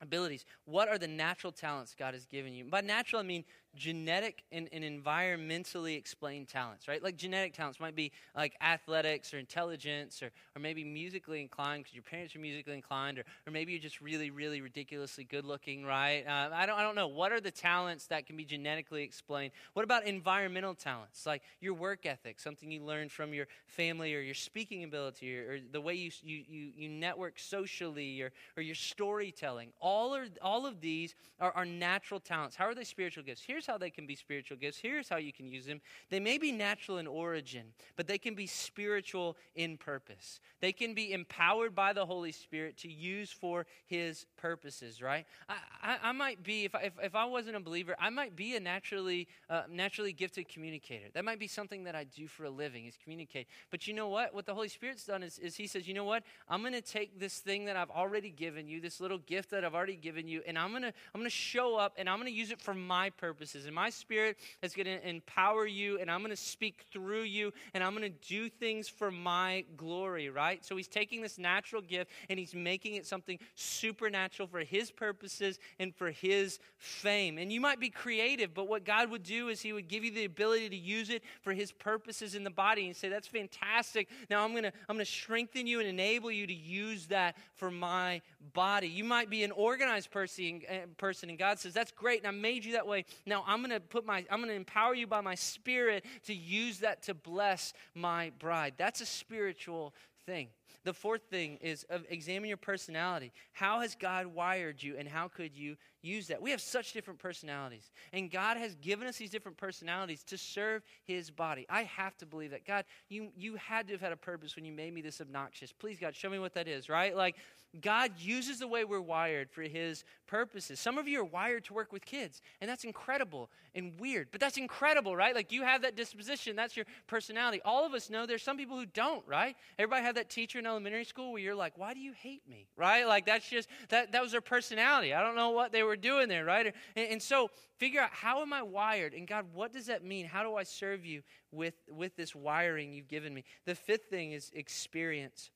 Abilities. What are the natural talents God has given you? By natural, I mean genetic and, and, environmentally explained talents, right? Like genetic talents might be like athletics or intelligence or, or maybe musically inclined because your parents are musically inclined or, or maybe you're just really, really ridiculously good looking, right? Uh, I, don't, I don't know. What are the talents that can be genetically explained? What about environmental talents like your work ethic, something you learned from your family or your speaking ability or, or the way you, you, you, you, network socially or, or your storytelling? All, are, all of these are, are natural talents. How are they spiritual gifts? Here's here's how they can be spiritual gifts. Here's how you can use them. They may be natural in origin, but they can be spiritual in purpose. They can be empowered by the Holy Spirit to use for His purposes, right? I, I, I might be, if I, if, if, I wasn't a believer, I might be a naturally, uh, naturally gifted communicator. That might be something that I do for a living, is communicate. But you know what? What the Holy Spirit's done is, is He says, you know what? I'm going to take this thing that I've already given you, this little gift that I've already given you, and I'm going to I'm going to show up and I'm going to use it for my purposes and my spirit is going to empower you, and I'm going to speak through you, and I'm going to do things for my glory, right? So he's taking this natural gift and he's making it something supernatural for his purposes and for his fame. And you might be creative, but what God would do is he would give you the ability to use it for his purposes in the body and say, That's fantastic. Now I'm going to I'm going to strengthen you and enable you to use that for my body. You might be an organized person, eh, person and God says, That's great, and I made you that way. Now I'm going to put my, I'm going to empower you by my spirit to use that to bless my bride. That's a spiritual thing. The fourth thing is examine your personality. How has God wired you and how could you use that? We have such different personalities. And God has given us these different personalities to serve his body. I have to believe that. God, you you had to have had a purpose when you made me this obnoxious. Please God, show me what that is, right? Like God uses the way we're wired for his purposes. Some of you are wired to work with kids, and that's incredible and weird. But that's incredible, right? Like you have that disposition, that's your personality. All of us know there's some people who don't, right? Everybody had that teacher in elementary school where you're like, why do you hate me? Right? Like that's just, that, that was their personality. I don't know what they were doing there, right? And, and so figure out how am I wired? And God, what does that mean? How do I serve you with, with this wiring you've given me? The fifth thing is experience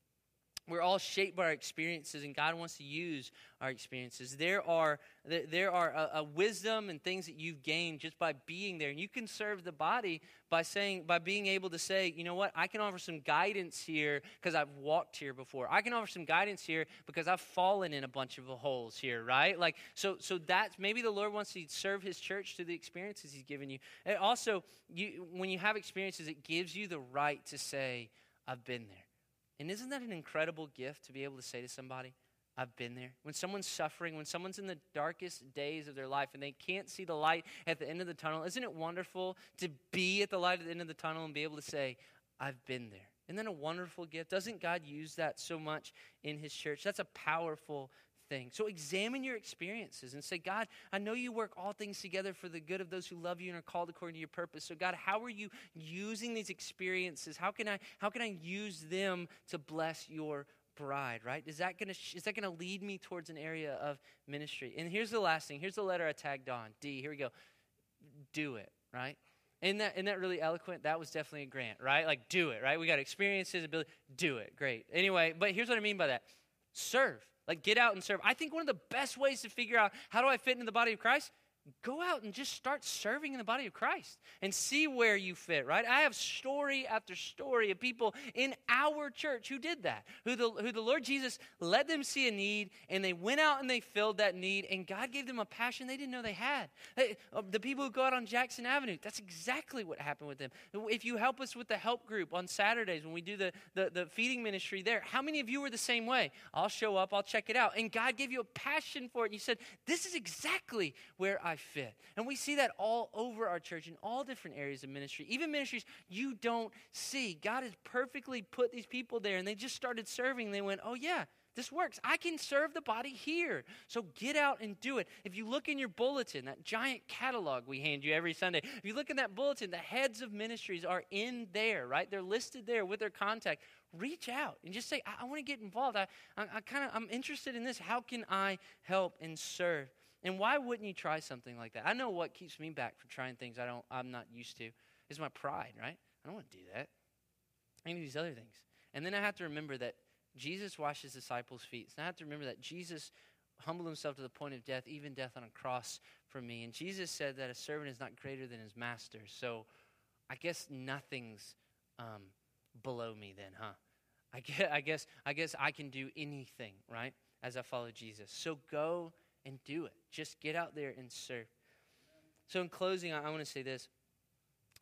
we're all shaped by our experiences and god wants to use our experiences. There are there are a, a, wisdom and things that you've gained just by being there. And you can serve the body by saying by being able to say you know what? I can offer some guidance here because i've walked here before. I can offer some guidance here because i've fallen in a bunch of holes here right? Like so so that's maybe the lord wants to serve his church through the experiences he's given you. And also you when you have experiences it gives you the right to say i've been there and isn't that an incredible gift to be able to say to somebody, I've been there. When someone's suffering, when someone's in the darkest days of their life and they can't see the light at the end of the tunnel, isn't it wonderful to be at the light at the end of the tunnel and be able to say, I've been there? Isn't that a wonderful gift? Doesn't God use that so much in His church? That's a powerful thing. So examine your experiences and say, God, I know you work all things together for the good of those who love you and are called according to your purpose. So God, how are you using these experiences? How can I how can I use them to bless your bride, right? Is that gonna is that gonna lead me towards an area of ministry? And here's the last thing. Here's the letter I tagged on. D. Here we go. Do it, right? Isn't that, isn't that really eloquent? That was definitely a grant, right? Like, do it, right? We got experiences, ability, do it. Great. Anyway, but here's what I mean by that serve. Like, get out and serve. I think one of the best ways to figure out how do I fit into the body of Christ go out and just start serving in the body of Christ and see where you fit, right? I have story after story of people in our church who did that, who the, who the Lord Jesus let them see a need and they went out and they filled that need and God gave them a passion they didn't know they had. Uh, the people who go out on Jackson Avenue, that's exactly what happened with them. If you help us with the help group on Saturdays when we do the, the, the feeding ministry there, how many of you were the same way? I'll show up, I'll check it out. And God gave you a passion for it. And you said, this is exactly where I fit. And we see that all over our church in all different areas of ministry, even ministries you don't see. God has perfectly put these people there, and they just started serving. They went, oh, yeah. This works. I can serve the body here. So get out and do it. If you look in your bulletin, that giant catalog we hand you every Sunday, if you look in that bulletin, the heads of ministries are in there, right? They're listed there with their contact. Reach out and just say, I, I want to get involved. I, I, I kind of, I'm interested in this. How can I help and serve? And why wouldn't you try something like that? I know what keeps me back from trying things I don't I'm not used to is my pride, right? I don't want to do that. I need these other things. And then I have to remember that Jesus washed his disciples' feet. And I have to remember that Jesus humbled himself to the point of death, even death on a cross for me. And Jesus said that a servant is not greater than his master. So I guess nothing's um, below me then, huh? I guess, I guess I guess I can do anything, right? As I follow Jesus. So go and do it. Just get out there and serve. So, in closing, I, I want to say this.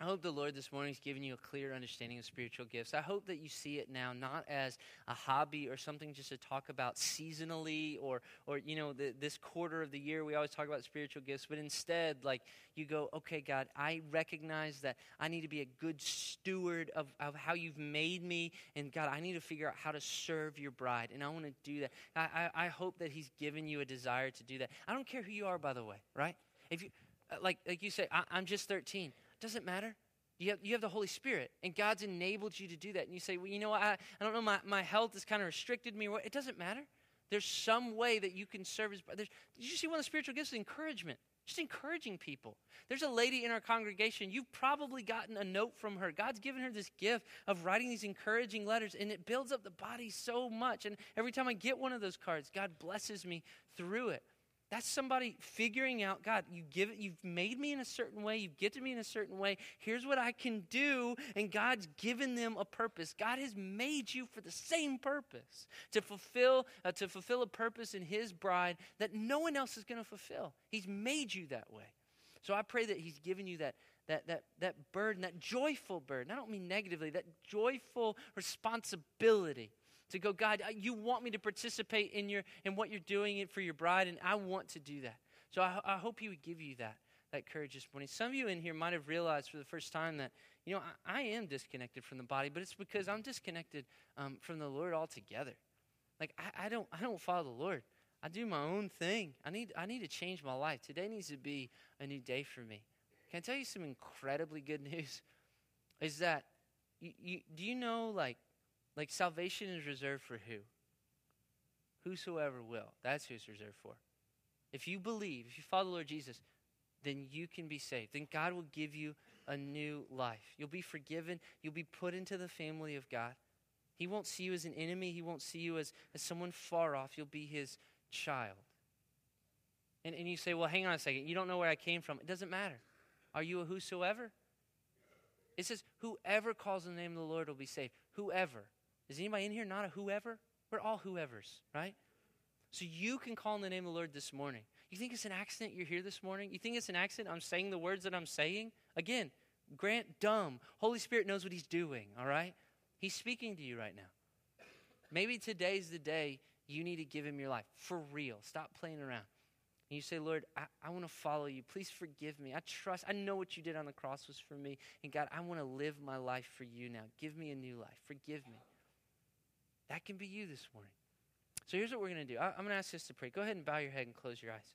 I hope the Lord this morning has given you a clear understanding of spiritual gifts. I hope that you see it now not as a hobby or something just to talk about seasonally or, or you know, the, this quarter of the year we always talk about spiritual gifts, but instead, like, you go, okay, God, I recognize that I need to be a good steward of, of how you've made me, and God, I need to figure out how to serve your bride, and I want to do that. I, I, I hope that He's given you a desire to do that. I don't care who you are, by the way, right? If you, like, like you say, I, I'm just 13. Doesn't matter. You have, you have the Holy Spirit, and God's enabled you to do that. And you say, well, you know what? I, I don't know, my, my health has kind of restricted me. It doesn't matter. There's some way that you can serve His. Did you see one of the spiritual gifts? Encouragement. Just encouraging people. There's a lady in our congregation, you've probably gotten a note from her. God's given her this gift of writing these encouraging letters, and it builds up the body so much. And every time I get one of those cards, God blesses me through it. That's somebody figuring out, God, you give it, you've made me in a certain way, you've gifted me in a certain way. Here's what I can do, and God's given them a purpose. God has made you for the same purpose to fulfill uh, to fulfill a purpose in His bride that no one else is going to fulfill. He's made you that way. So I pray that He's given you that that that that burden, that joyful burden. I don't mean negatively, that joyful responsibility to go, God, you want me to participate in, your, in what you're doing for your bride, and I want to do that. So I, I hope He would give you that, that courage this morning. Some of you in here might have realized for the first time that, you know, I, I am disconnected from the body, but it's because I'm disconnected um, from the Lord altogether. Like, I, I, don't, I don't follow the Lord. I do my own thing. I need, I need to change my life. Today needs to be a new day for me. Can I tell you some incredibly good news? Is that, you, you, do you know, like, like salvation is reserved for who? Whosoever will. That's who it's reserved for. If you believe, if you follow the Lord Jesus, then you can be saved. Then God will give you a new life. You'll be forgiven. You'll be put into the family of God. He won't see you as an enemy. He won't see you as, as someone far off. You'll be his child. And, and you say, well, hang on a second. You don't know where I came from. It doesn't matter. Are you a whosoever? It says, whoever calls the name of the Lord will be saved. Whoever. Is anybody in here not a whoever? We're all whoever's, right? So you can call on the name of the Lord this morning. You think it's an accident you're here this morning? You think it's an accident I'm saying the words that I'm saying? Again, grant dumb. Holy Spirit knows what He's doing, all right? He's speaking to you right now. Maybe today's the day you need to give Him your life for real. Stop playing around. And you say, Lord, I, I want to follow you. Please forgive me. I trust, I know what you did on the cross was for me. And God, I want to live my life for you now. Give me a new life. Forgive me. That can be you this morning. So here's what we're going to do. I, am going to ask us to pray. Go ahead and bow your head and close your eyes.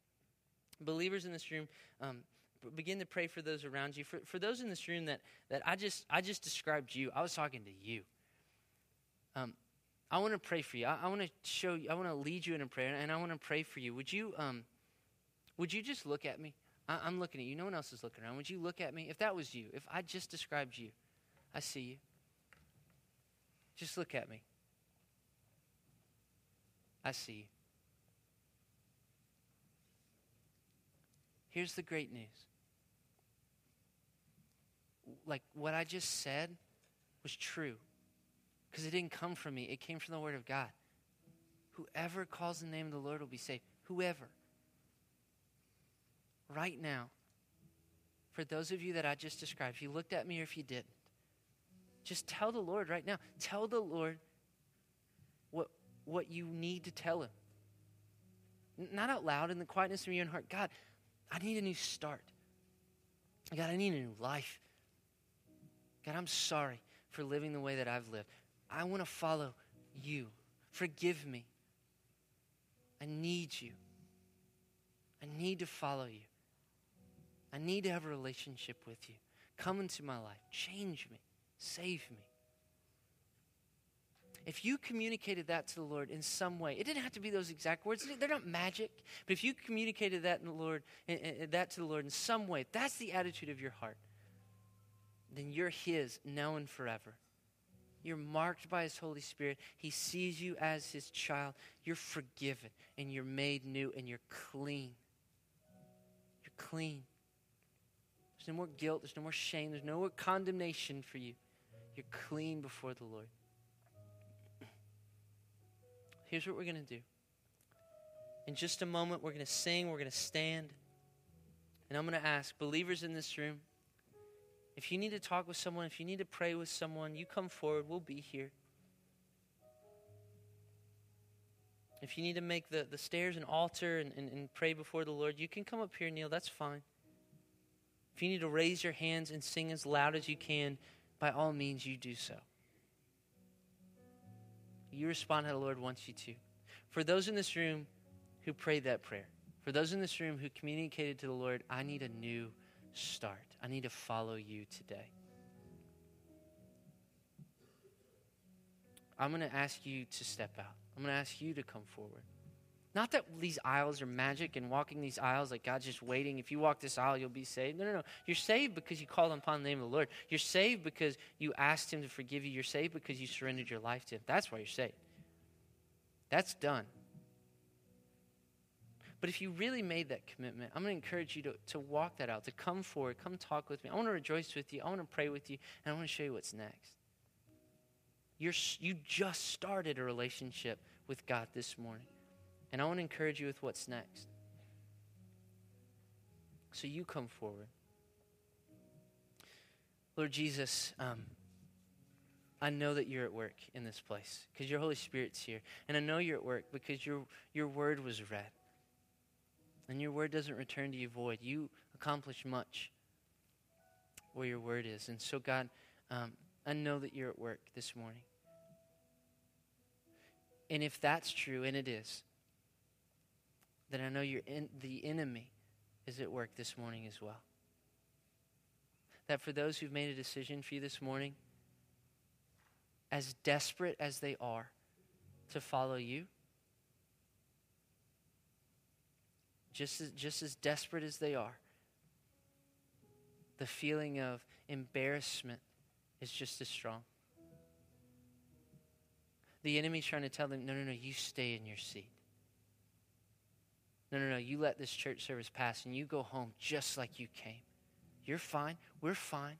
Believers in this room, um, begin to pray for those around you. For, for those in this room that, that I just I just described you, I was talking to you. Um, I want to pray for you. I, I want to show you. I want to lead you in a prayer, and I want to pray for you. Would you um, would you just look at me? I, I'm looking at you. No one else is looking around. Would you look at me? If that was you, if I just described you, I see you. Just look at me. I see. Here's the great news. Like what I just said was true because it didn't come from me, it came from the Word of God. Whoever calls the name of the Lord will be saved. Whoever. Right now, for those of you that I just described, if you looked at me or if you didn't, just tell the Lord right now. Tell the Lord what you need to tell him. Not out loud in the quietness of your own heart. God, I need a new start. God, I need a new life. God, I'm sorry for living the way that I've lived. I want to follow you. Forgive me. I need you. I need to follow you. I need to have a relationship with you. Come into my life. Change me. Save me if you communicated that to the Lord in some way, it didn't have to be those exact words. They're not magic. But if you communicated that in the Lord, that to the Lord in some way, that's the attitude of your heart. Then you're His now and forever. You're marked by His Holy Spirit. He sees you as His child. You're forgiven and you're made new and you're clean. You're clean. There's no more guilt. There's no more shame. There's no more condemnation for you. You're clean before the Lord. Here's what we're going to do. In just a moment, we're going to sing, we're going to stand, and I'm going to ask believers in this room if you need to talk with someone, if you need to pray with someone, you come forward. We'll be here. If you need to make the, the stairs an altar and, and, and pray before the Lord, you can come up here, kneel. That's fine. If you need to raise your hands and sing as loud as you can, by all means, you do so you respond how the Lord wants you to. For those in this room who prayed that prayer, for those in this room who communicated to the Lord, I need a new start. I need to follow you today. I'm going to ask you to step out. I'm going to ask you to come forward. Not that these aisles are magic and walking these aisles like God's just waiting. If you walk this aisle, you'll be saved. No, no, no. You're saved because you called upon the name of the Lord. You're saved because you asked Him to forgive you. You're saved because you surrendered your life to Him. That's why you're saved. That's done. But if you really made that commitment, I'm going to encourage you to, to walk that out, to come forward, come talk with me. I want to rejoice with you. I want to pray with you, and I want to show you what's next. You're, you just started a relationship with God this morning. And I want to encourage you with what's next. So you come forward. Lord Jesus, um, I know that you're at work in this place because your Holy Spirit's here. And I know you're at work because your, your word was read. And your word doesn't return to you void. You accomplish much where your word is. And so, God, um, I know that you're at work this morning. And if that's true, and it is, then I know you're in, the enemy is at work this morning as well. That for those who've made a decision for you this morning, as desperate as they are to follow you, just as, just as desperate as they are, the feeling of embarrassment is just as strong. The enemy's trying to tell them, no, no, no, you stay in your seat. No, no, no, you let this church service pass and you go home just like you came. You're fine. We're fine.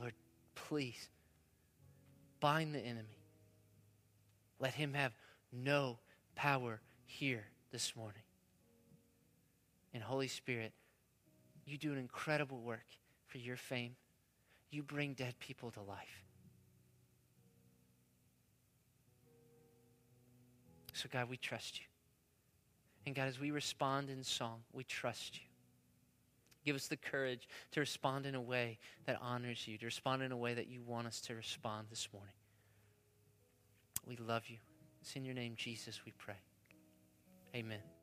Lord, please bind the enemy. Let him have no power here this morning. And Holy Spirit, you do an incredible work for your fame. You bring dead people to life. So, God, we trust you. And God, as we respond in song, we trust you. Give us the courage to respond in a way that honors you, to respond in a way that you want us to respond this morning. We love you. It's in your name, Jesus, we pray. Amen.